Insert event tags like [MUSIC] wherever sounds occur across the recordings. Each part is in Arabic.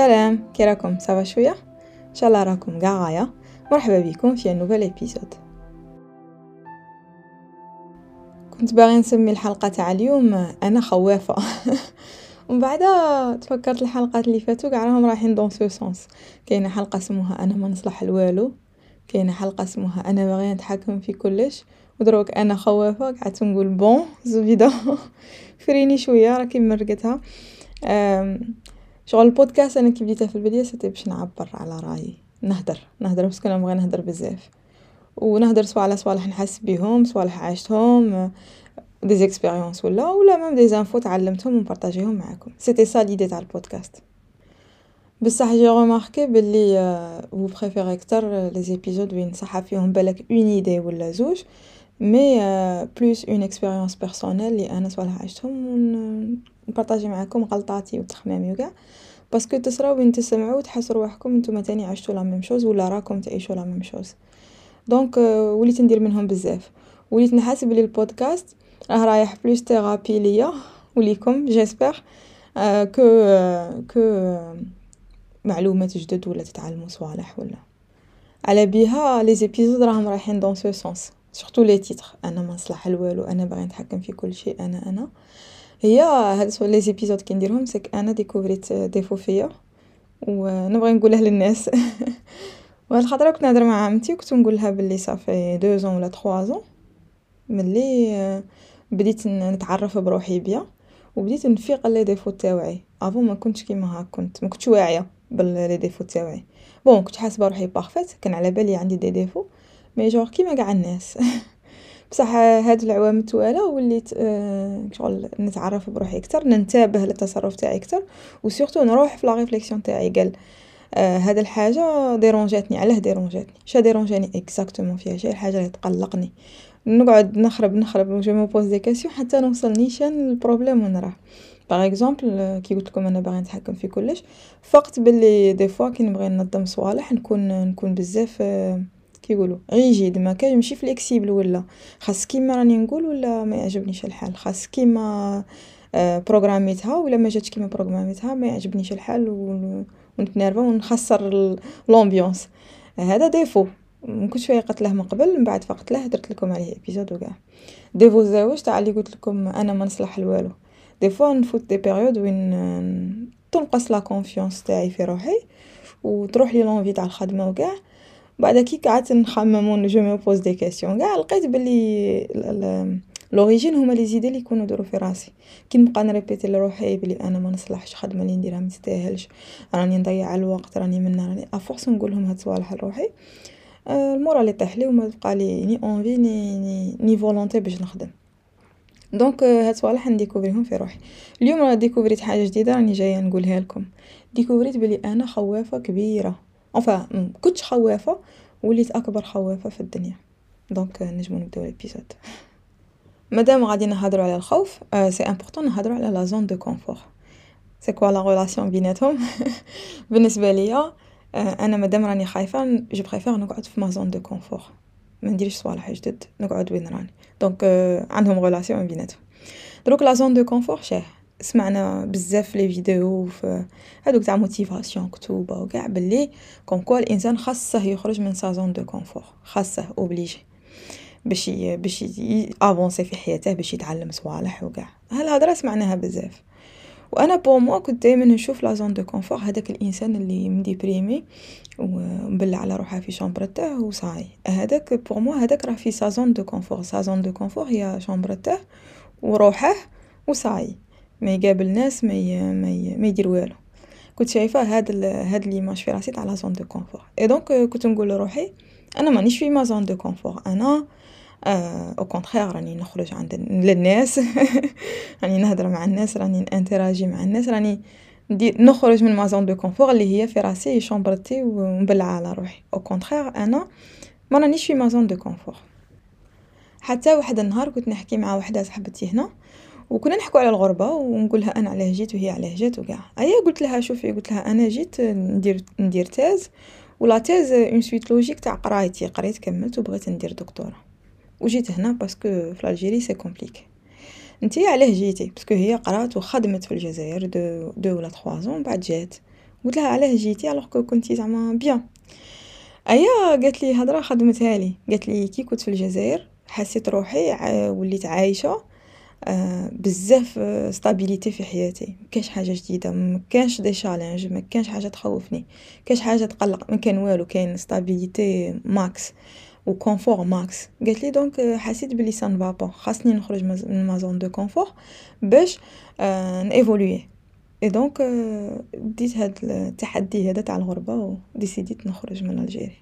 سلام. كي راكم ça va شوية؟ إن شاء الله راكم كاع غايه مرحبا بكم في nouvel épisode كنت باغي نسمي الحلقة تاع اليوم أنا خوافة. [LAUGHS] ومن بعد تفكرت الحلقات اللي فاتوا كاع راهم رايحين dans ce sens كاينة حلقة اسمها أنا ما نصلح لوالو كاينة حلقة اسمها أنا باغيه نتحكم في كلش. ودروك أنا خوافة. قعدت نقول bon زبيده [LAUGHS] فريني شوية راكي مرقتها. شغل البودكاست أنا كي بديتها في البدايه c'était باش نعبر على رأيي. نهدر نهدر parce que أنا نبغي نهدر بزاف. ونهدر soit على صوالح نحس بيهم صوالح عشتهم des expériences ولا ولا même des infos تعلمتهم ونبارطاجيهم معاكم. c'était ça l'idée تاع البودكاست. بصح j'ai remarqué بلي vous préférez أكتر les épisodes وين صح فيهم بالك une idée ولا زوج mais plus une expérience personnelle لي أنا صوالح عشتهم نبارطاجي معاكم غلطاتي وتخمامي وكاع parce que تصراو وين تسمعوا وتحسوا رواحكم نتوما تاني عشتوا la même chose ولا راكم تعيشوا la même chose. donc وليت ندير منهم بزاف. وليت نحس بلي البودكاست راه رايح plus thérapie ليا وليكم j'espère que que معلومات جدد ولا تتعلموا صوالح ولا. على بيها les épisodes راهم رايحين dans ce sens surtout les titres أنا ما نصلح لوالو أنا باغي نتحكم في كل شيء أنا أنا. هي هاد les épisodes كي نديرهم c'est que أنا ديكوفريت défauts فيا. ونبغي نقوله للناس. [LAUGHS] وهاد الخطرة كنت نهضر مع عمتي وكنت نقولها بلي صافي deux ans ولا trois ans ملي بديت نتعرف بروحي بيا وبديت نفيق les défauts تاوعي. avant ما كنتش كيما هاك كنت ما كنتش واعية ب les défauts تاوعي. bon كنت حاسبة روحي parfaite كان على بالي عندي des défauts mais genre كيما قاع الناس. [LAUGHS] بصح هاد العوام التوالا وليت شغل نتعرف بروحي أكثر ننتبه للتصرف تاعي أكثر و surtout نروح في la réflexion تاعي. قال هاد الحاجة ديرونجاتني علاه ديرونجاتني. شا ديرونجاني exactement فيها شي؟ الحاجة اللي تقلقني. نقعد نخرب نخرب je me pose des questions حتى نوصل نيشان ال problème وين par exemple كي قلت لكم أنا باغي نتحكم في كلش فقت باللي des fois كي نبغي ننظم صوالح نكون نكون بزاف كيقولوا rigide ما كاين ماشي flexible ولا؟ خاص كيما راني نقول ولا ما يعجبنيش الحال؟ خاص كيما بروغراميتها ولا ما جاتش كيما بروغراميتها ما يعجبنيش الحال ونتنرفا ونخسر l'ambiance هذا défaut مكنتش فايقة له من قبل من بعد فقت له درت لكم عليه épisode وكاع. défaut زاوج تاع اللي قلت لكم أنا ما نصلح لوالو des fois نفوت des périodes وين تنقص la confiance تاعي في روحي وتروح لي l'envie تاع الخدمة وكاع. بعد كي قعدت نخمم و je me pose des questions كاع لقيت بلي l'origine هما les idées اللي يكونوا يدوروا في راسي. كي نبقى نريبيتي لروحي بلي أنا ما نصلحش الخدمه اللي نديرها ما تستاهلش. راني نضيع الوقت راني منا راني à force نقولهم هاد الصوالح لروحي. ال moral اللي طيح لي وما بقى لي ni envie ni ni, ni volonté باش نخدم. donc هاد الصوالح نديكوفريهم في روحي. اليوم ديكوفريت حاجة جديدة راني جاية نقولها لكم. ديكوفريت بلي أنا خوافة كبيرة. enfin كنتش خوافه وليت اكبر خوافه في الدنيا. donc نجمو نبداو l'épisode مادام غادي نهضروا على الخوف c'est important نهضروا على la zone de confort c'est quoi la relation بيناتهم بالنسبة ليا أنا مادام راني خايفه je préfère نقعد في ma zone de confort ما نديرش صوالح جدد نقعد وين راني donc عندهم relation بيناتهم دروك la zone de confort شاه سمعنا بزاف les vidéos في هادوك تاع motivation كتوبه وكاع بلي comme quoi الإنسان خاصه يخرج من sa zone de confort خاصه obligé باش باش افونسي في حياته باش يتعلم صوالح وكاع هالهضرة سمعناها بزاف. وأنا pour moi كنت دائما نشوف la zone de confort هذاك الإنسان اللي م déprimé ومبلع على روحه في chambre تاعه وصاي هذاك pour moi هذاك راه في sa zone de confort sa zone de confort هي chambre تاعه وروحه وصاي ما يقابل ناس ما ي... ما, ي... ما يدير والو. كنت شايفة هاد ال... هاد l'image في راسي تاع la zone de confort et donc كنت نقول لروحي أنا مانيش في ma zone de confort أنا au contraire راني نخرج عند للناس. [LAUGHS] راني نهضر مع الناس راني نانتراجي مع الناس راني déjà نخرج من ma zone de confort اللي هي في راسي شومبرتي ومبلعة على روحي. au contraire أنا ما رانيش في ma zone de confort حتى واحد النهار كنت نحكي مع وحده صاحبتي هنا. وكنا نحكو على الغربة ونقولها أنا علاه جيت وهي علاه جات وكاع أيا قلت لها شوفي قلت لها أنا جيت ندير ندير thèse ولا thèse en suite logique تاع قرايتي. قريت كملت وبغيت ندير دكتوراه وجيت هنا parce que في l'Algérie c'est compliqué نتي علاه جيتي parce que هي قرات وخدمت في الجزائر deux deux ولا 3 ans بعد جات. قلتلها علاه جيتي alors que كنتي زعما bien أيا قالتلي هضرة خدمتها لي. قالتلي كي كنت في الجزائر حسيت روحي وليت عايشة. بزاف stabilité في حياتي. مكانش حاجة جديدة مكانش des challenges مكانش حاجة تخوفني. مكانش حاجة تقلق ما كان والو كاين stabilité max و confort max قالت لي donc حسيت بلي ça va pas خاصني نخرج من ma zone de confort باش نيفولوي et donc ديت هاد التحدي هذا تاع الغربة و ديسيديت نخرج من l'Algérie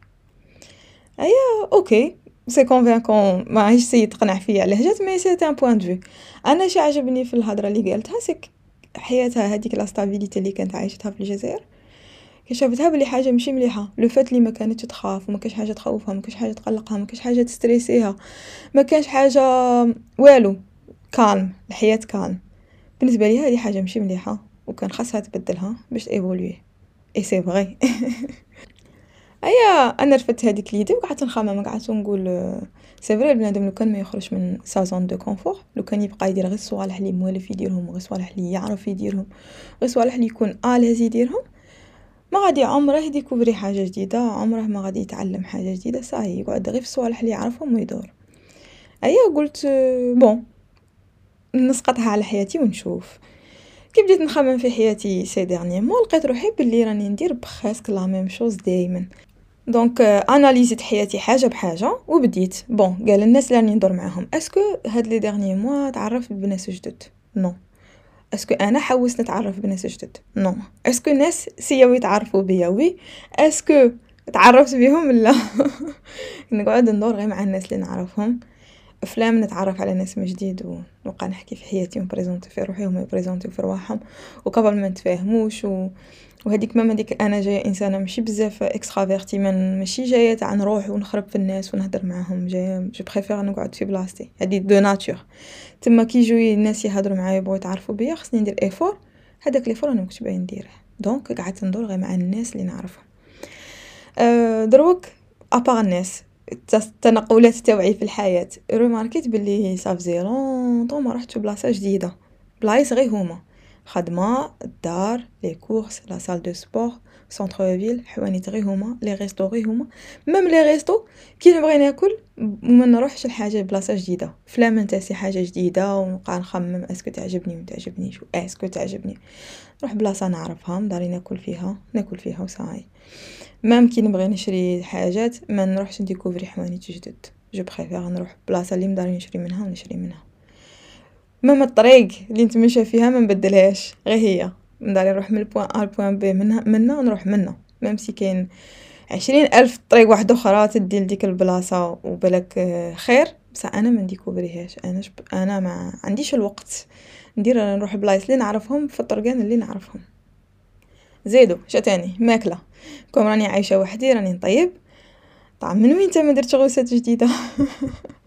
أيا أوكي c'est convaincant ماهيش سي تقنع فيا على جات mais c'est un point de أنا شي عجبني في الهضرة اللي قالتها سي حياتها هذيك la stabilité اللي كانت عايشتها في الجزائر كشفتها بلي حاجة ماشي مليحة. لو فات اللي ما كانتش تخاف وما كانش حاجة تخوفها ما كانش حاجة تقلقها ما كانش حاجة تستريسيها ما كانش حاجة والو calme الحياة calme بالنسبة لي هذه حاجة ماشي مليحة وكان خاصها تبدلها باش évoluer et c'est vrai أيا أنا رفدت هذيك l'idée وقعدت نخمم قعدت نقول c'est vrai البنادم لو كان ما يخرج من sa zone de confort لو كان يبقى يدير غير الصوالح اللي موالف يديرهم غير الصوالح اللي يعرف يديرهم غير الصوالح اللي يكون à l'aise يديرهم ما غادي عمره يديكوفري حاجة جديدة عمره ما غادي يتعلم حاجة جديدة صاي يقعد غير في الصوالح اللي يعرفهم ويدور. أيا قلت bon نسقطها على حياتي ونشوف. كي بديت نخمم في حياتي ces derniers mois لقيت روحي بلي راني ندير presque la même chose دايما. donc اناليزيت حياتي حاجة بحاجة وبديت. bon قال الناس اللي راني ندور معاهم est-ce que هاد les derniers mois تعرفت بناس جدد non est-ce que أنا حوس نتعرف بناس جدد non est-ce que الناس سياو يتعرفوا بيا؟ oui est-ce que تعرفت بهم لا. [LAUGHS] نقعد ندور غير مع الناس اللي نعرفهم. أفلام نتعرف على ناس من جديد ونبقى نحكي في حياتي ونبريزونتي في روحي وهما يبريزونتيو في رواحهم وقبل ما نتفاهموش و... وهذيك ماما ديك أنا جاية إنسانة ماشي بزاف extravertie من ماشي جاية تاع نروح ونخرب في الناس ونهضر معاهم جاية je préfère نقعد في بلاصتي. هذه de nature تما كي يجوا الناس يهضروا معايا يبغوا يتعرفوا بيا خصني ندير effort هذاك l'effort أنا مكنتش باغي نديره. donc قعدت ندور غير مع الناس اللي نعرفهم. أه دروك à part الناس التنقلات تاوعي في الحياة. روماركيت بلي ça fait longtemps ما رحتش بلاصة جديدة. بلايص غير هما. خدمة الدار les courses la salle de sport centre-ville حوانيت غير هما لي ريستو غير هما ميم لي ريستو كي نبغي ناكل وما نروحش لحاجه بلاصه جديده فلا نتاسي حاجة جديده ونبقى نخمم est-ce que تعجبني ما تعجبنيش est-ce que تعجبني نروح بلاصه نعرفها داري ناكل فيها ناكل فيها و ça y est même كي نبغي نشري حاجات ما نروحش نديكوفري حوانيت جدد je préfère نروح بلاصه اللي مداري نشري منها ونشري منها même الطريق اللي نتمشى فيها ما نبدلهاش. غير هي. نداري نروح من ال point A ل point B منها منا ونروح منا même si كاين عشرين ألف طريق واحدة أخرى تدي لديك البلاصة وبالك خير. بصح أنا ما نديكوفريهاش أنا شب... أنا ما عنديش الوقت. ندير نروح بلايص اللي نعرفهم في الطرقان اللي نعرفهم. زيدو شتاني ماكلة. كون راني عايشة وحدي راني نطيب. طعم من وين انت ما درتش recettes جديدة؟ [LAUGHS]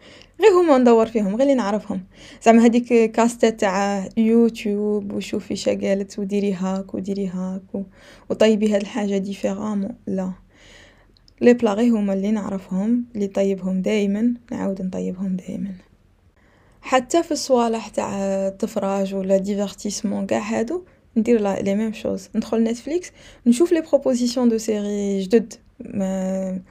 غير هما ندور فيهم؟ غير اللي نعرفهم. زعما هذيك recettes تاع يوتيوب وشوفي شا قالت وديري هاك وديري هاك و... وطيبي هاد الحاجة vraiment لا. les plats غير هما اللي نعرفهم اللي طيبهم دائما نعاود نطيبهم دائما حتى في الصوالح تاع التفراج ولا divertissement كاع هادو ندير les mêmes choses ندخل نتفليكس نشوف les propositions de séries جدد. ما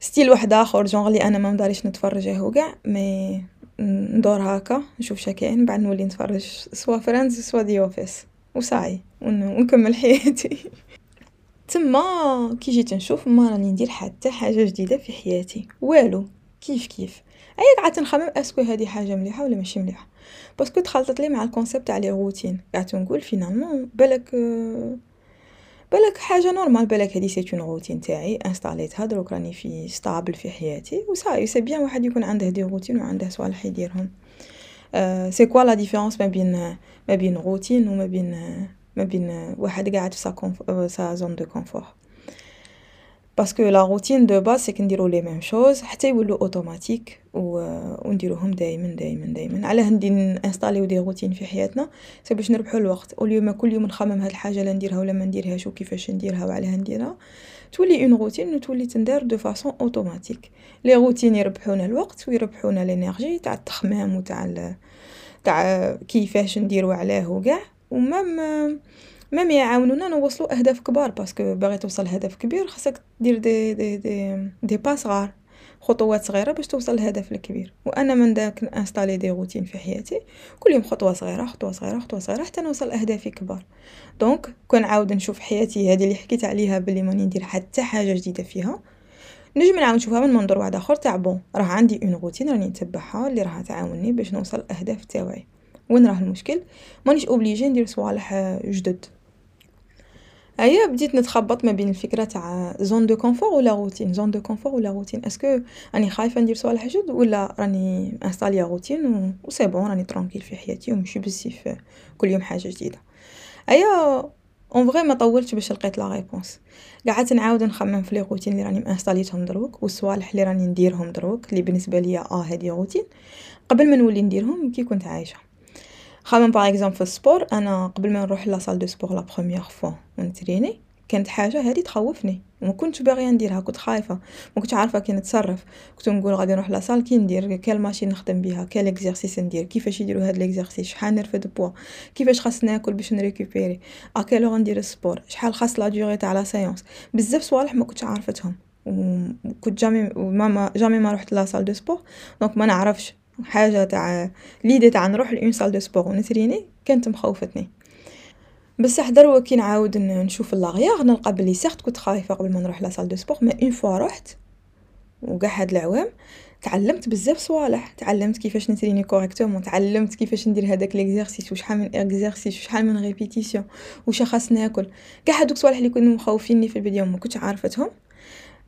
style واحد آخر جونغ لي أنا ما مداريش نتفرجه وكاع mais ندور هكا نشوف شكاين بعد نولي نتفرج soit Friends soit The Office و ça y est ونكمل [LAUGHS] حياتي. تما كي جيت نشوف ما راني ندير حتى حاجة جديدة في حياتي. والو كيف كيف؟ اي قعدت نخمم est-ce que هذه حاجة مليحة ولا ماشي مليحة؟ parce que تخلطت لي مع ال concept تاع les routines قعدت نقول finalement بالك بالك حاجة normal بالك هادي c'est une routine تاعي انستاليتها دروك راني في stable في حياتي و ça y est c'est bien واحد يكون عنده des routines وعنده صوالح يديرهم. c'est quoi la différence ما بين ما بين روتين وما بين ما بين واحد قاعد في sa sa zone de confort parce que la routine de base c'est كنديرو les mêmes choses حتى يولو automatiques و... ونديروهم دائما دائما دائما علاه ندي انستاليو des routines في حياتنا c'est باش نربحو الوقت اوليو ما كل يوم نخمم هاد الحاجة لا نديرها ولا ما نديرهاش وكيفاش نديرها وعلاه نديرها تولي une routine وتولي تندار de façon automatique les routines يربحونا الوقت ويربحونا ال énergie تاع التخمام وتاع تاع كيفاش نديرو علاه وكاع و même même يعاونونا نوصلو أهداف كبار parce que باغي توصل لهدف كبير خاصك دير دي دي دي دي با صغار خطوات صغيرة باش توصل للهدف الكبير. وأنا من داك انستالي des routines في حياتي كل يوم خطوة صغيرة خطوة صغيرة خطوة صغيرة حتى نوصل لأهدافي كبار. donc كنعاود نشوف حياتي هذه اللي حكيت عليها بلي ماني ندير حتى حاجة جديدة فيها. نجم نعاود نشوفها من منظور واحد آخر تاع bon راه عندي une routine راني نتبعها اللي راح تعاوني باش نوصل الأهداف تاوعي وين راه المشكل؟ مانيش obligée ندير صوالح جدد. ايا بديت نتخبط ما بين الفكرة تاع zone de confort ولا routine zone de confort ولا routine est-ce que راني خايفة ندير صوالح جدد ولا راني انستالي روتين و c'est bon راني tranquille في حياتي ومشي بزاف كل يوم حاجة جديدة. ايا en vrai ما طولتش باش لقيت la réponse قعدت نعاود نخمم في les routines اللي راني مانستاليتهم دروك والصوالح اللي راني نديرهم دروك اللي بالنسبة ليا آه هادي روتين قبل ما نولي نديرهم كي كنت عايشة. خمم par exemple في ال sport أنا قبل ما نروح la salle de sport la première fois ونتريني كانت حاجة هذه تخوفني. وما كنتش باغية نديرها كنت خايفة. ما كنتش عارفة كي نتصرف. كنت نقول غادي نروح la salle كي ندير؟ quelle machine نخدم بها quel exercice ندير؟ كيفاش يديروا هاد ال exercice شحال نرفد بوا؟ كيفاش خاص ناكل باش نريكوبيري؟ à quelle ندير ال sport شحال خاص la durée تاع la séance بزاف صوالح ما كنتش عارفتهم. وكنت jamais ما jamais ما رحت la salle de sport donc ما نعرفش. حاجة تاع l'idée تاع نروح ل une salle de sport. ونتريني كانت مخوفتني. بصح دروا كي نعاود نشوف لاغيير نلقى بلي certes كنت خايفة قبل ما نروح la de sport mais une fois رحت وكاع هاد العوام تعلمت بزاف صوالح. تعلمت كيفاش نتريني correctement تعلمت كيفاش ندير هذاك l'exercice وشحال من exercices وشحال من répétitions وش خاص ناكل كاع هادوك الصوالح اللي كانوا مخوفيني في البداية ما كنتش عارفتهم.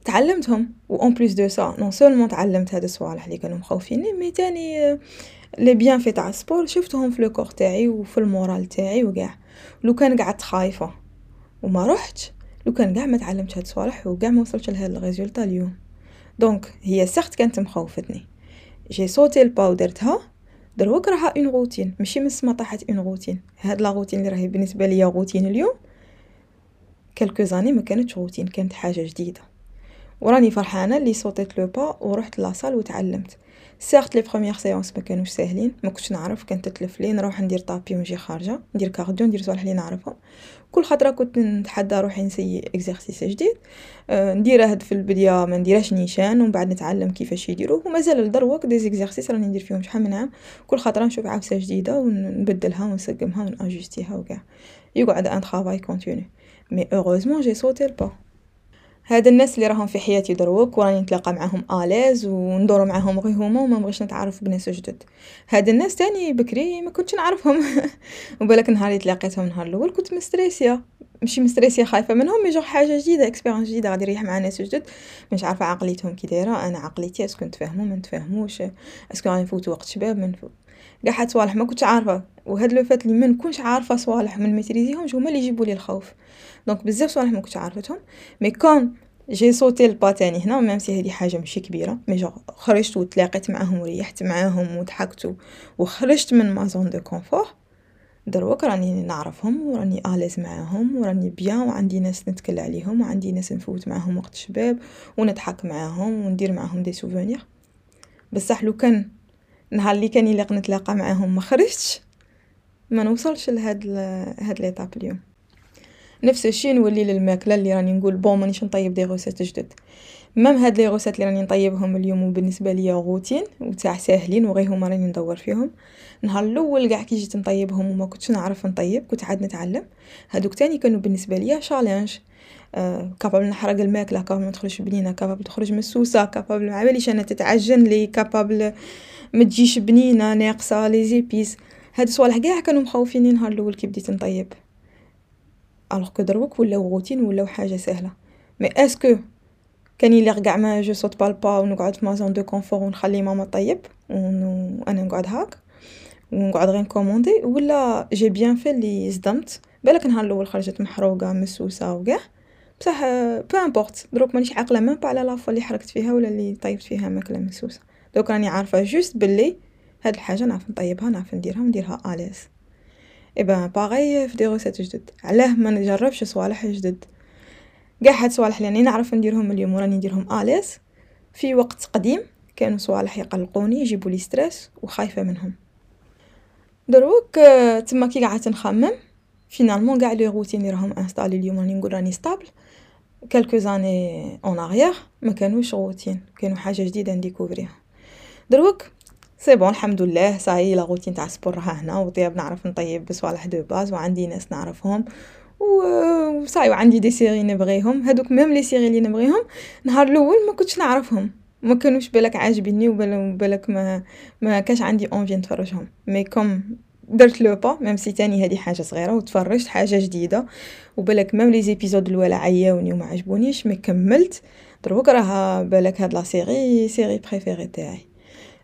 تعلمتهم و en plus de ça non seulement تعلمت هاد الصوالح اللي كانوا مخوفيني mais تاني les bienfaits تاع ال sport شفتهم في le corps تاعي وفي ال moral تاعي وكاع لو كان قعدت خايفة وما رحتش لو كان كاع ما تعلمتش هاد الصوالح وكاع ما وصلتش لهاد ال résultat اليوم. donc هي certes كانت مخوفتني. j'ai sauté le pas ودرتها دروك راها une routine ماشي من السما طاحت une routine هاد la routine اللي راهي بالنسبة ليا روتين اليوم quelques années ما كانتش روتين كانت حاجة جديدة. وراني فرحانة اللي صوتيت le pas ورحت la salle وتعلمت. certes les premières séances ما كانوش ساهلين ما كنتش نعرف كانت تتلف لي نروح ندير tapis ونجي خارجة ندير cardio ندير صوالح اللي نعرفهم. كل خطرة كنت نتحدى روحي نسيي exercice جديد. أه نديره في البداية ما نديرهش نيشان ومن بعد نتعلم كيفاش يديروه. ومازال لدروك des exercices راني ندير فيهم شحال من عام. كل خطرة نشوف عفسه جديدة ونبدلها ونسقمها وناجستيها وكاع. يقعد un travail continu mais heureusement j'ai sauté le pas هاد الناس اللي راهم في حياتي دروك وراني نتلاقى معاهم à l'aise وندور معاهم غير هما وما نبغيش نتعرف بناس جدد. هاد الناس تاني بكري ما كنتش نعرفهم. [LAUGHS] وبالك نهار اللي تلاقيتهم نهار الأول كنت مستريسية. ماشي مستريسية خايفة منهم mais حاجة جديدة expérience جديدة غادي نريح مع ناس جدد. مش عارفة عقليتهم كي دايرة أنا عقليتي est-ce que نتفاهموا ما نتفاهموش. est-ce que غادي نفوت وقت شباب من فوت كاع هاد صوالح ما كنتش عارفة. وهاد le fait اللي ما نكونش عارفة صوالح ما نميتريزيهم هما اللي يجيبوا لي الخوف. donc بزاف صوالح ما كنتش عارفتهم. mais quand j'ai sauté le pas تاني هنا même si هادي حاجة ماشي كبيرة mais je خرجت وتلاقيت معاهم وريحت معاهم وضحكت وخرجت من ma zone de confort. دروك راني نعرفهم وراني à l'aise معاهم وراني bien وعندي ناس نتكل عليهم وعندي ناس نفوت معاهم وقت شباب ونضحك معاهم وندير معاهم des souvenirs. بصح لو كان نهار اللي كان يليق نتلاقى معاهم ما خرجتش ما نوصلش لهاد هاد l'étape اليوم. نفس الشي نولي للماكلة اللي راني نقول bon مانيش نطيب des recettes جدد. même هاد les recettes اللي راني نطيبهم اليوم وبالنسبة ليا روتين وتاع ساهلين وغير هما راني ندور فيهم. نهار الأول كاع كي جيت نطيبهم وما كنتش نعرف نطيب كنت عاد نتعلم. هادوك تاني كانوا بالنسبة ليا challenge آه capable نحرق الماكلة capable ما تخرجش بنينة capable تخرج مسوسة capable ما باليش أنا تتعجن لي capable ما تجيش بنينة ناقصة les épices هاد الصوالح كاع كانوا مخوفيني نهار الأول كي بديت نطيب. alors que دروك ولاو روتين ولاو حاجة سهلة. mais est-ce que كان يليق قاع ما je saute pas le pas ونقعد في ma zone de confort ونخلي ماما تطيب؟ وأنا نقعد هاك. ونقعد غير نكوموندي. voilà j'ai bien fait اللي صدمت. بالك نهار الأول خرجت محروقة مسوسة وكاع. بصح peu importe دروك مانيش عاقلة même pas على la fois اللي حرقت فيها ولا اللي طيبت فيها ماكلة مسوسة. دوك راني عارفة juste بلي هاد الحاجة نعرف نطيبها نعرف نديرها ونديرها à l'aise et bah pareil في des recettes جدد. علاه ما نجربش صوالح جدد. قاع هاد صوالح اللي راني نعرف نديرهم اليوم وراني نديرهم à l'aise في وقت قديم كانوا صوالح يقلقوني يجيبوا لي stress وخايفة منهم. دروك تما كي قعدت نخمم finalement قاع لي روتين لي راهم installées اليوم راني نقول راني stable quelques années en arrière ما كانوش روتين كانوا حاجة جديدة نديكوفريها. دروك c'est bon الحمد لله صاي la routine تاع ال sport راها هنا وطياب نعرف نطيب بصوالح de base وعندي ناس نعرفهم و صاي وعندي des séries نبغيهم هادوك même les séries اللي نبغيهم نهار الأول ما كنتش نعرفهم ما كانوش بالك عاجبيني وبالك ما ما كاش عندي envie نتفرجهم mais comme درت le pas même si تاني هادي حاجة صغيرة وتفرجت حاجة جديدة وبالك même les épisodes الاولى عياوني وما عجبونيش mais كملت دروك راها بالك هاد la série série préférée تاعي.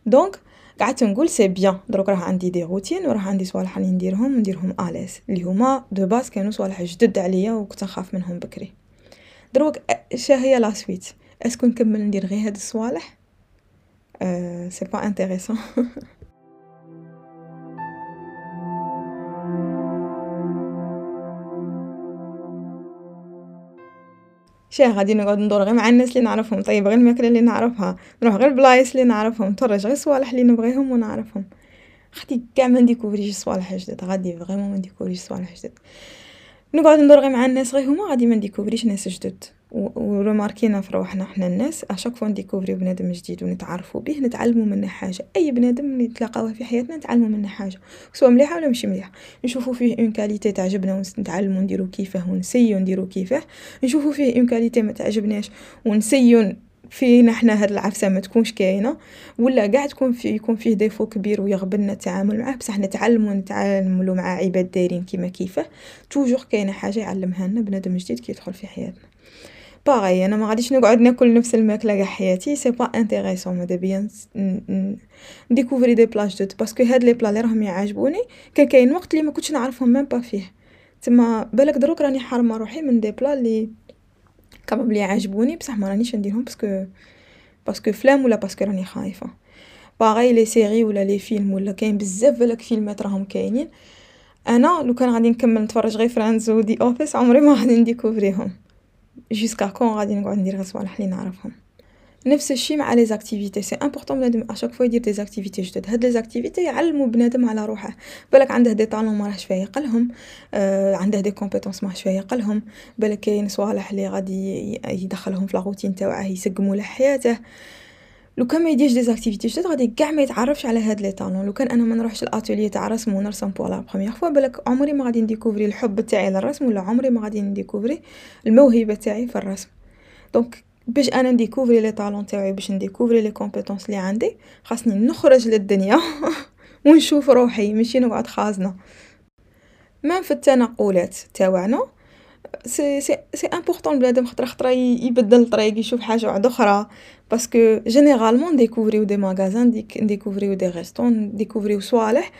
donc قعدت نقول c'est bien دروك راه عندي des routines وراه عندي صوالح راني نديرهم نديرهم à l'aise اللي هما de base كانوا صوالح جدد عليا وكنت نخاف منهم بكري. دروك شا هي la suite est-ce que نكمل ندير غير هاد الصوالح؟ أه c'est pas intéressant شاه غادي نقعد ندور غير مع الناس اللي نعرفهم. طيب غير الماكلة اللي نعرفها. نروح غير البلايص اللي نعرفهم. نتفرج غير الصوالح اللي نبغيهم ونعرفهم. غادي كاع ما نديكوفريش صوالح جدد غادي vraiment ما نديكوفريش صوالح جدد نقعد ندور غير مع الناس غير هما. غادي ما نديكوفريش ناس جدد ورماركينا في روحنا حنا الناس à chaque fois نديكوفريو بنادم جديد ونتعرفوا به نتعلموا منه حاجة. أي بنادم اللي نتلاقاوه في حياتنا نتعلموا منه حاجة سواء مليحة ولا ماشي مليحة. نشوفوا فيه une qualité تعجبنا ونتعلموا نديرو كيفاه ونسيو نديرو كيفاه نشوفوا فيه une qualité ما تعجبناش ونسيو فينا حنا هاد العفسة ما تكونش كاينة. ولا قاع تكون في يكون فيه défaut كبير ويغبننا التعامل معاه بصح نتعلموا نتعاملوا مع عباد دايرين كيما كيفاه toujours كاينة حاجة يعلمها لنا بنادم جديد كي يدخل في حياتنا. pareil أنا ما غاديش نقعد ناكل نفس الماكله كاع حياتي c'est pas intéressant مادا بيا نديكوفري des plats جدد parce que هاد les plats اللي راهم يعجبوني كان كاين وقت اللي ما كنتش نعرفهم même pas فيه تما بالك دروك راني حارمه روحي من des plats اللي capable يعجبوني بصح ما رانيش نديرهم parce que parce que flemme ولا parce que راني خايفه pareil les séries ولا les films ولا كاين بزاف بالك فيلمات راهم كاينين أنا لو كان غادي نكمل نتفرج غير Friends و The Office عمري ما غادي نديكوفريهم jusqu'à quand غادي نقعد ندير غير صوالح اللي نعرفهم نفس الشيء مع les activités c'est important بنادم à chaque fois يدير des activités جدد هاد les activités يعلموا بنادم على روحه بالك عنده des talents ما راهش فايق لهم آه عنده des compétences ما راهش فايق لهم بالك كاين صوالح اللي غادي يدخلهم في la routine تاعه يسقموا له حياته لو كان ما يديرش des activités جدد غادي كاع ما يتعرفش على هاد les talents لو كان أنا ما نروحش l'atelier تاع الرسم ونرسم pour la première fois بالك عمري ما غادي نديكوفري الحب تاعي للرسم ولا عمري ما غادي نديكوفري الموهبة تاعي في الرسم. donc باش أنا نديكوفري les talents تاعي باش نديكوفري les compétences اللي عندي خاصني نخرج للدنيا [LAUGHS] ونشوف روحي ماشي نقعد خازنة. ما في التنقلات تاعنا c'est c'est c'est important بنادم خطره خطره يبدل الطريق يشوف حاجة واحدة أخرى parce que généralement نديكوفريو des magasins ديك نديكوفريو des restaurants نديكوفريو صوالح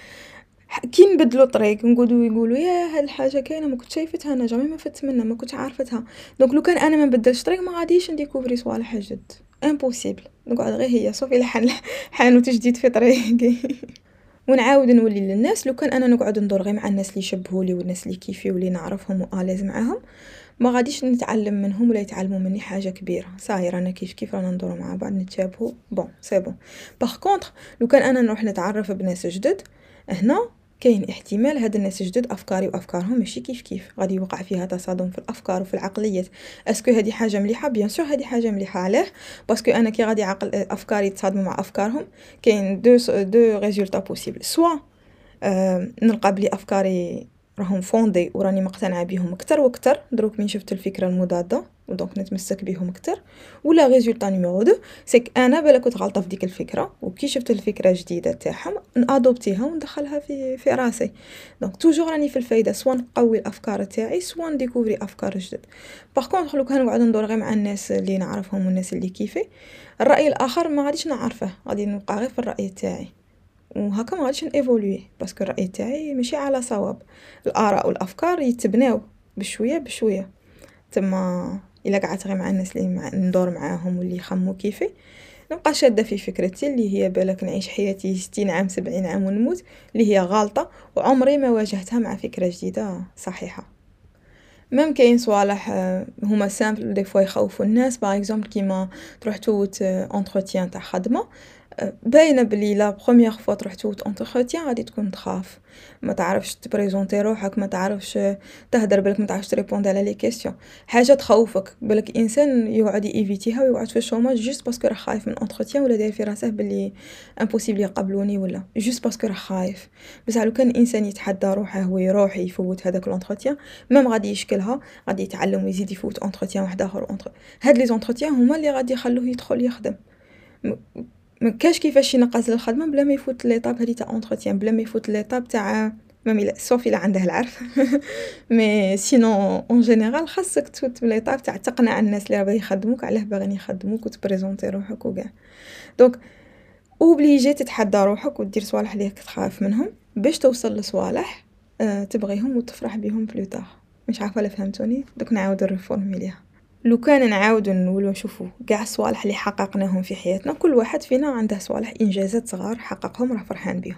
كي نبدلو طريق نقولو يقولو يا هاد الحاجة كاينة ما كنت شايفتها أنا jamais ما فت منها ما كنتش عارفتها donc لو كان أنا ما نبدلش طريق ما غاديش ن découvrir صوالح جدد impossible نقعد غير هي صافي لحن حانوت جديد في طريقي ونعاود نولي للناس لو كان أنا نقعد ندور غير مع الناس اللي يشبهولي والناس اللي كيفي واللي نعرفهم و à l'aise معاهم ما غاديش نتعلم منهم ولا يتعلموا مني حاجة كبيرة. صاير رانا كيف كيف رانا ندور مع بعض نتشابهوا bon c'est bon par contre لو كان أنا نروح نتعرف بناس جدد هنا كاين احتمال هاد الناس جدد أفكاري وأفكارهم ماشي كيف كيف. غادي يوقع فيها تصادم في الأفكار وفي العقليات. est-ce que هادي حاجة مليحة؟ bien sûr هادي حاجة مليحة. علاه. parce que أنا كي غادي عقل أفكاري تصادموا مع أفكارهم كاين deux deux résultats possibles soit آه نلقى بلي أفكاري راهم fondés وراني مقتنعة بهم أكثر وأكثر دروك من شفت الفكرة المضادة و donc نتمسك بهم أكثر ولا résultat numéro deux c'est que أنا بلا كنت غلطة في ديك الفكرة. وكي شفت الفكرة الجديدة تاعهم ن adopter ها وندخلها في في راسي. donc toujours راني في الفايدة soit نقوي الأفكار تاعي soit ن découvrir أفكار جدد. par contre لو كان نقعد ندور غير مع الناس اللي نعرفهم والناس اللي كيفي. الرأي الآخر ما غاديش نعرفه غادي نبقى غير في الرأي تاعي. وهكا ما غاديش ن évoluer parce que الرأي تاعي ماشي على صواب. الآراء والأفكار يتبناو بشوية بشوية. تما إلا قعدت غير مع الناس اللي مع ندور معاهم واللي يخمو كيفي. نبقى شادة في فكرتي اللي هي بالك نعيش حياتي ستين عام سبعين عام ونموت اللي هي غالطة وعمري ما واجهتها مع فكرة جديدة صحيحة. même كاين صوالح هما simples des fois يخوفوا الناس. par exemple كيما تروح تفوت entretien تاع خدمة. باينة بلي la première fois تروح تفوت entretien غادي تكون تخاف. ما تعرفش ت présenter روحك ما تعرفش تهدر بالك ما تعرفش ت répondre على les questions حاجة تخوفك بالك إنسان يقعد ي éviter ها ويقعد في ال chômage juste parce que راه خايف من entretien ولا داير في راسه بلي impossible يقبلوني ولا. juste parce que راه خايف. بصح لو كان الانسان يتحدى روحه ويروح يفوت هذاك l'entretien même غادي يشكلها غادي يتعلم ويزيد يفوت entretien واحد آخر. هاد les entretiens هما اللي غادي يخلوه يدخل يخدم. مكاش كيفاش ينقص للخدمة بلا ما يفوت l'étape هادي تاع entretien بلا ما يفوت l'étape تاع même sauf إلا عنده العرف. [LAUGHS] mais sinon en général خاصك تفوت l'étape تاع تقنع الناس اللي راه يخدموك علاه باغيين يخدموك وت présenter روحك وكاع donc obligé تتحدى روحك ودير صوالح اللي تخاف منهم باش توصل لصوالح أه تبغيهم وتفرح بهم plus tard مش عارفة لا فهمتوني؟ دوك نعاود ن reformuler ها لو كان نعاودو نولو نشوفو قاع الصوالح اللي حققناهم في حياتنا كل واحد فينا عنده صوالح إنجازات صغار حققهم راه فرحان بهم.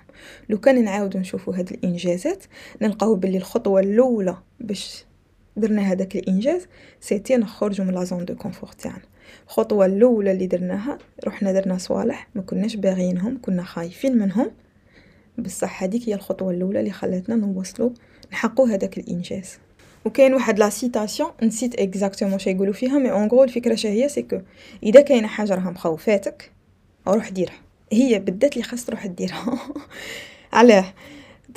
لو كان نعاودو نشوفو هاد الإنجازات نلقاو بلي الخطوة الأولى باش درنا هذاك الإنجاز c'était نخرجوا من la zone de confort تاعنا. الخطوة الأولى اللي درناها رحنا درنا صوالح ما كناش باغيينهم كنا خايفين منهم. بصح هذيك هي الخطوة الأولى اللي خلاتنا نوصلوا نحققوا هذاك الإنجاز. وكاين واحد la citation نسيت exactement شي يقولوا فيها mais en gros الفكرة هي؟ c'est إذا كاينة حاجة راها مخوفاتك روح ديرها. هي بالذات اللي خاص تروح ديرها [LAUGHS] علاه.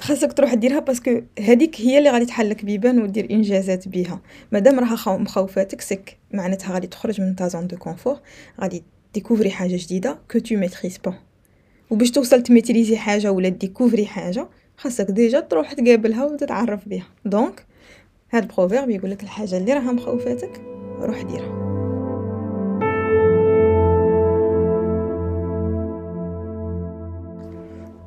خاصك تروح ديرها parce que هذيك هي اللي غادي تحلك بيبان ودير إنجازات بيها. مادام راها مخوفاتك c'est que معناتها غادي تخرج من ta zone de confort غادي découvrir حاجة جديدة que tu maîtrises pas وباش توصل ت maîtriser حاجة ولا découvrir حاجة خاصك déjà تروح تقابلها وتتعرف بها. donc هاد proverbe يقولك الحاجة اللي راها مخوفاتك روح ديرها.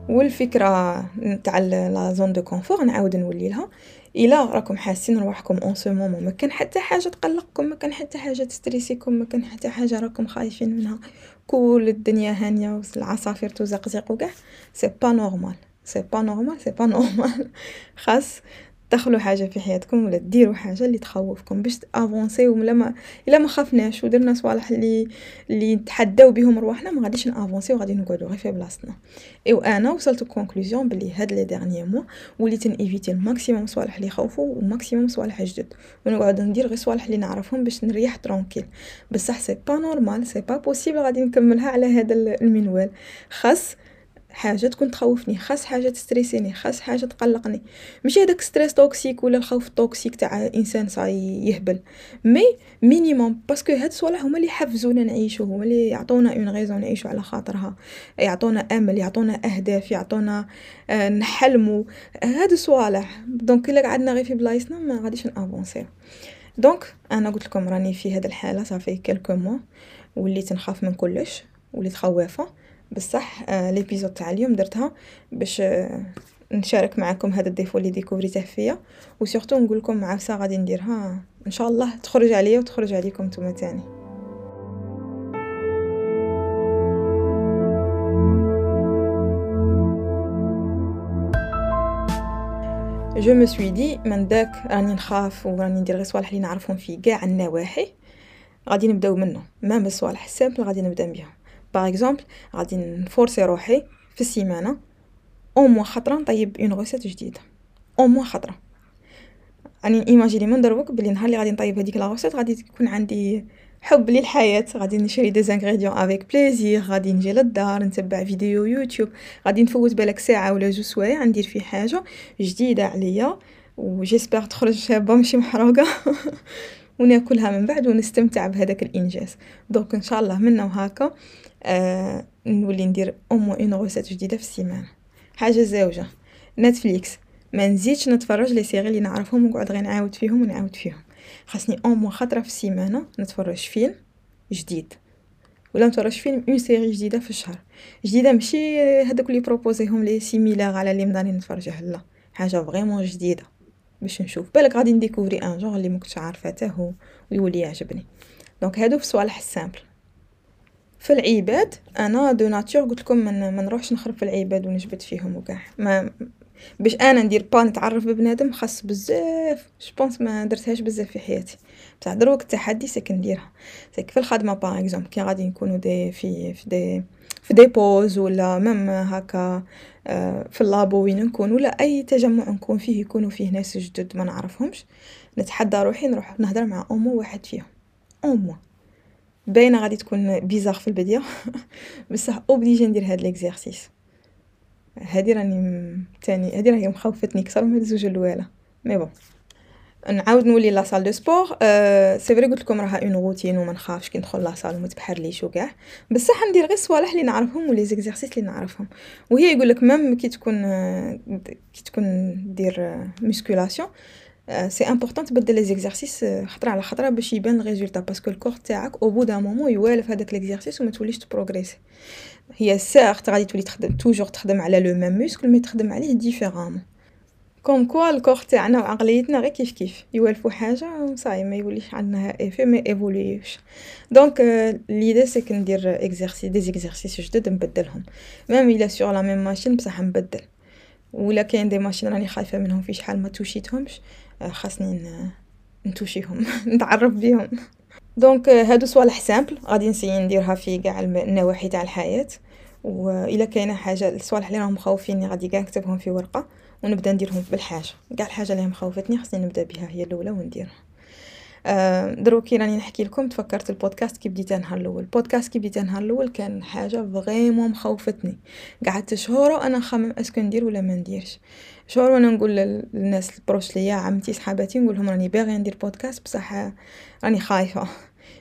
والفكرة تاع la zone de confort نعاود نولي لها. إلا راكم حاسين رواحكم en ce moment ما كان حتى حاجة تقلقكم ما كان حتى حاجة ت stresser كم ما كان حتى حاجة راكم خايفين منها. كل الدنيا هانية والعصافير تزقزق وكاع. c'est pas normal c'est pas normal c'est pas normal خاص تدخلوا حاجة في حياتكم ولا ديروا حاجة اللي تخوفكم باش avancer و ولا ما إلا ما خفناش ودرنا صوالح اللي اللي نتحداو بهم رواحنا ما غاديش ن avancer و غادي نقعدوا غير في بلاصتنا. ايو أنا وصلت conclusion بلي هاد les derniers mois وليت ن éviter ال maximum صوالح اللي يخوفوا و maximum صوالح جدد. ونقعد ندير غير صوالح اللي نعرفهم باش نريح tranquille بصح c'est pas normal c'est pas possible غادي نكملها على هذا المنوال. خاص حاجة تكون تخوفني خاص حاجة ت stresser ني خاص حاجة تقلقني. ماشي هذاك stress toxique ولا الخوف toxique تاع إنسان صاي يهبل. mais minimum parce que هاد الصوالح هما اللي يحفزونا نعيشو هما اللي يعطونا une raison نعيشو على خاطرها. يعطونا أمل يعطونا أهداف يعطونا آه نحلمو. هاد الصوالح donc إلا قعدنا غير في بلايصنا ما غاديش ن avancer و donc أنا قلت لكم راني في هاد الحالة ça fait quelques mois وليت نخاف من كلش وليت خوافة. بصح آه l'épisode تاع اليوم درتها باش آه نشارك معكم هذا ال défaut اللي découvrir ته فيا. و surtout نقول لكم عفسه غادي نديرها. إن شاء الله تخرج عليا وتخرج عليكم نتوما تاني. je me suis dit من داك راني نخاف وراني ندير غير صوالح اللي نعرفهم في كاع النواحي. غادي نبداو منه. même الصوالح ال simples غادي نبدا بهم par exemple غادي ن forcer روحي في السيمانة. au moins خطرة نطيب une recette جديدة. أو موا خطرة. راني imaginer من دروك بلي نهار اللي غادي نطيب هذيك la recette غادي تكون عندي حب للحياة. غادي نشري des ingrédients avec plaisir غادي نجي للدار نتبع فيديو يوتيوب. غادي نفوت بالك ساعة ولا جوج سوايع ندير فيه حاجة جديدة عليا. و j'espère تخرج شابة ماشي محروقة. [LAUGHS] وناكلها من بعد ونستمتع بهذاك الإنجاز. donc إن شاء الله منا وهاكا آه نولي ندير au moins une recette جديدة في السيمانة. حاجة زوجه Netflix. ما نزيدش نتفرج les séries اللي نعرفهم ونقعد غير نعاود فيهم ونعاود فيهم. خاصني au moins خطرة في السيمانة. نتفرج فيلم جديد. ولا نتفرج فيلم une série جديدة في الشهر. جديدة ماشي هذوك اللي بروبوزيهم les similaires على اللي مداني نتفرجه. لا. حاجة vraiment جديدة. باش نشوف. بالك غادي ن découvrir un genre اللي مكنتش عارفة حتى هو ويولي يعجبني. donc هادو في صوالح ال simples. في العباد أنا de nature قلت لكم من ما نروحش نخرب في العباد ونجبد فيهم وكاع. ما باش أنا ندير pas نتعرف ببنادم خاص بزاف. je pense ما درتهاش بزاف في حياتي. بصح دروك التحدي c'est que نديرها. c'est que في الخدمة par exemple كي غادي نكونوا دي في في دي في des pauses ولا même هكا في ال labo وين نكون ولا أي تجمع نكون فيه يكونوا فيه ناس جدد ما نعرفهمش. نتحدى روحي نروح نهضر مع اومو واحد فيهم. اومو باينة غادي تكون bizarre في البداية. [LAUGHS] بصح obligé ندير هاد l'exercice هادي راني تاني هادي راهي مخوفتني أكثر من الزوج الأولى. mais bon نعاود نولي la salle de sport c'est vrai قلت لكم راها une routine وما نخافش كي ندخل la salle وما تبحرليش وكاع بصح ندير غير الصوالح اللي نعرفهم و les exercices اللي نعرفهم. وهي يقول لك même كي تكون كي تكون دير musculation c'est important تبدل les exercices خطرة على خطرة باش يبان ال résultat parce que ال corps تاعك au bout d'un moment يوالف هذاك l'exercice وما توليش ت progresser هي سيغت غادي تولي تخدم toujours تخدم على le même muscle mais تخدم عليه différemment comme quoi ال corps تاعنا وعقليتنا غير كيف كيف. يوالفو حاجة وصاي ما يوليش عندنا ايفي ما ايفوليوش donc l'idée c'est ندير exercice des exercices جدد نبدلهم. même إلا sur la même machine بصح نبدل. ولا كاين des machines راني خايفة منهم. في شحال ما توشيتهمش خاصني نتوشيهم [LAUGHS] نتعرف بيهم. donc هادو صوالح simples غادي ن essayer نديرها في كاع النواحي تاع الحياة. وإلا كاينة حاجة الصوالح اللي راهم مخوفيني غادي كاع نكتبهم في ورقة ونبدا نديرهم بالحاجة. كاع الحاجة اللي مخوفتني خصني نبدا بها هي الأولى ونديرها. آه دروكي راني نحكي لكم تفكرت البودكاست كي بديت النهار الأول. البودكاست كي بديت النهار الأول كان حاجة vraiment مخوفتني. قعدت شهور وأنا خمم est-ce que ندير ولا ما نديرش. شهور وأنا نقول للناس ال proches ليا عمتي صحاباتي نقول لهم راني باغيه ندير بودكاست بصح راني خايفة.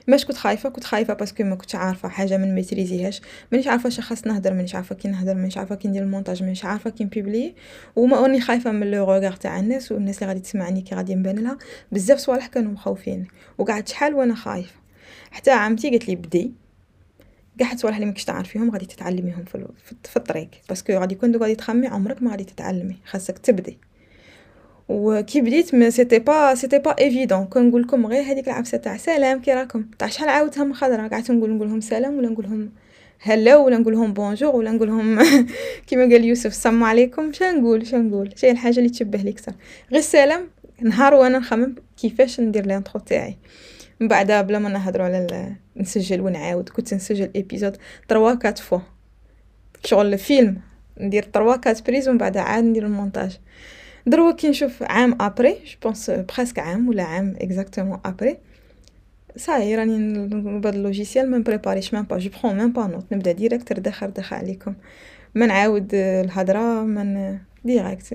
ماش كنت خايفة كنت خايفة parce que ما كنتش عارفة حاجة من ميتريزيهاش. مانيش عارفة اش خاص نهضر مانيش عارفة كي نهضر مانيش عارفة كي ندير المونتاج مانيش عارفة كي ن publier وما راني خايفة من le regard تاع الناس والناس اللي غادي تسمعني كي غادي نبان لها. بزاف صوالح كانوا مخوفين. وقعدت شحال وأنا خايفة. حتى عمتي قالت لي بدي. كاع الصوالح اللي ماكش تعرفيهم غادي تتعلميهم في الطريق. parce que غادي يكون دوك غادي تخمي عمرك ما غادي تتعلمي. خاصك تبدي. وكي بديت ما c'était pas c'était pas évident كنقول لكم غير هذيك العفسه تاع سلام كي راكم؟ تاع شحال عاودتها من خطرة قعدت نقول نقول لهم سلام ولا نقول لهم هلا ولا نقول لهم bonjour ولا نقول لهم [LAUGHS] كيما قال يوسف السلام عليكم. شنو نقول؟ شنو نقول؟ شي الحاجة اللي تشبه لي أكثر غير السلام نهار وأنا نخمم كيفاش ندير l'intro تاعي. من بعد بلا ما نهضروا على نسجل ونعاود. كنت نسجل épisode 3 4 fois شغل فيلم ندير 3 4 prises ومن بعد عاد ندير المونتاج. دروك كي نشوف عام après je pense presque عام ولا عام exactement après صاي راني بهاد ال logiciel ما مبريباريش même pas je prends même pas note نبدا direct ردخ ردخ عليكم. ما نعاود الهضرة من direct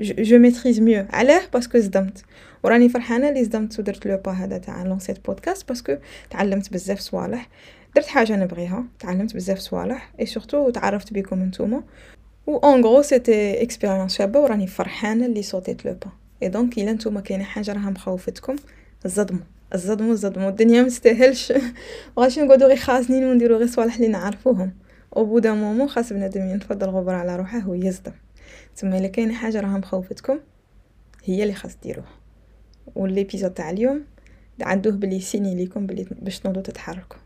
je maîtrise mieux علاه parce que صدمت. وراني فرحانة لي صدمت ودرت le pas هذا تاع لونسيت بودكاست parce que تعلمت بزاف صوالح. درت حاجة نبغيها تعلمت بزاف صوالح et surtout تعرفت بكم نتوما و en gros c'était expérience شابه وراني فرحانه اللي صوتيت le pas et donc الا نتوما كاينة حاجة راها مخوفتكم الصدموا الصدموا الصدموا الدنيا مستاهلش مغاديش نقعدو غير خازنين ونديرو غير صوالح اللي نعرفوهم au bout d'un moment خاص بنادم ينفض الغبر على روحه ويصدم تما الا كاينة حاجة راها مخوفتكم هي اللي خاص ديروها و l'épisode تاع اليوم عندوه بلي سيني ليكم بلي باش تنوضو تتحركوا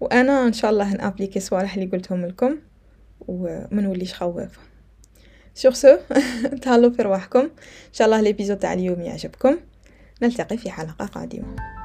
وأنا ان شاء الله ن appliquer صوالح اللي قلتهم لكم وما نوليش خوافه sur ce [LAUGHS] تهلاو في رواحكم. إن شاء الله l'épisode تاع اليوم يعجبكم. نلتقي في حلقة قادمة.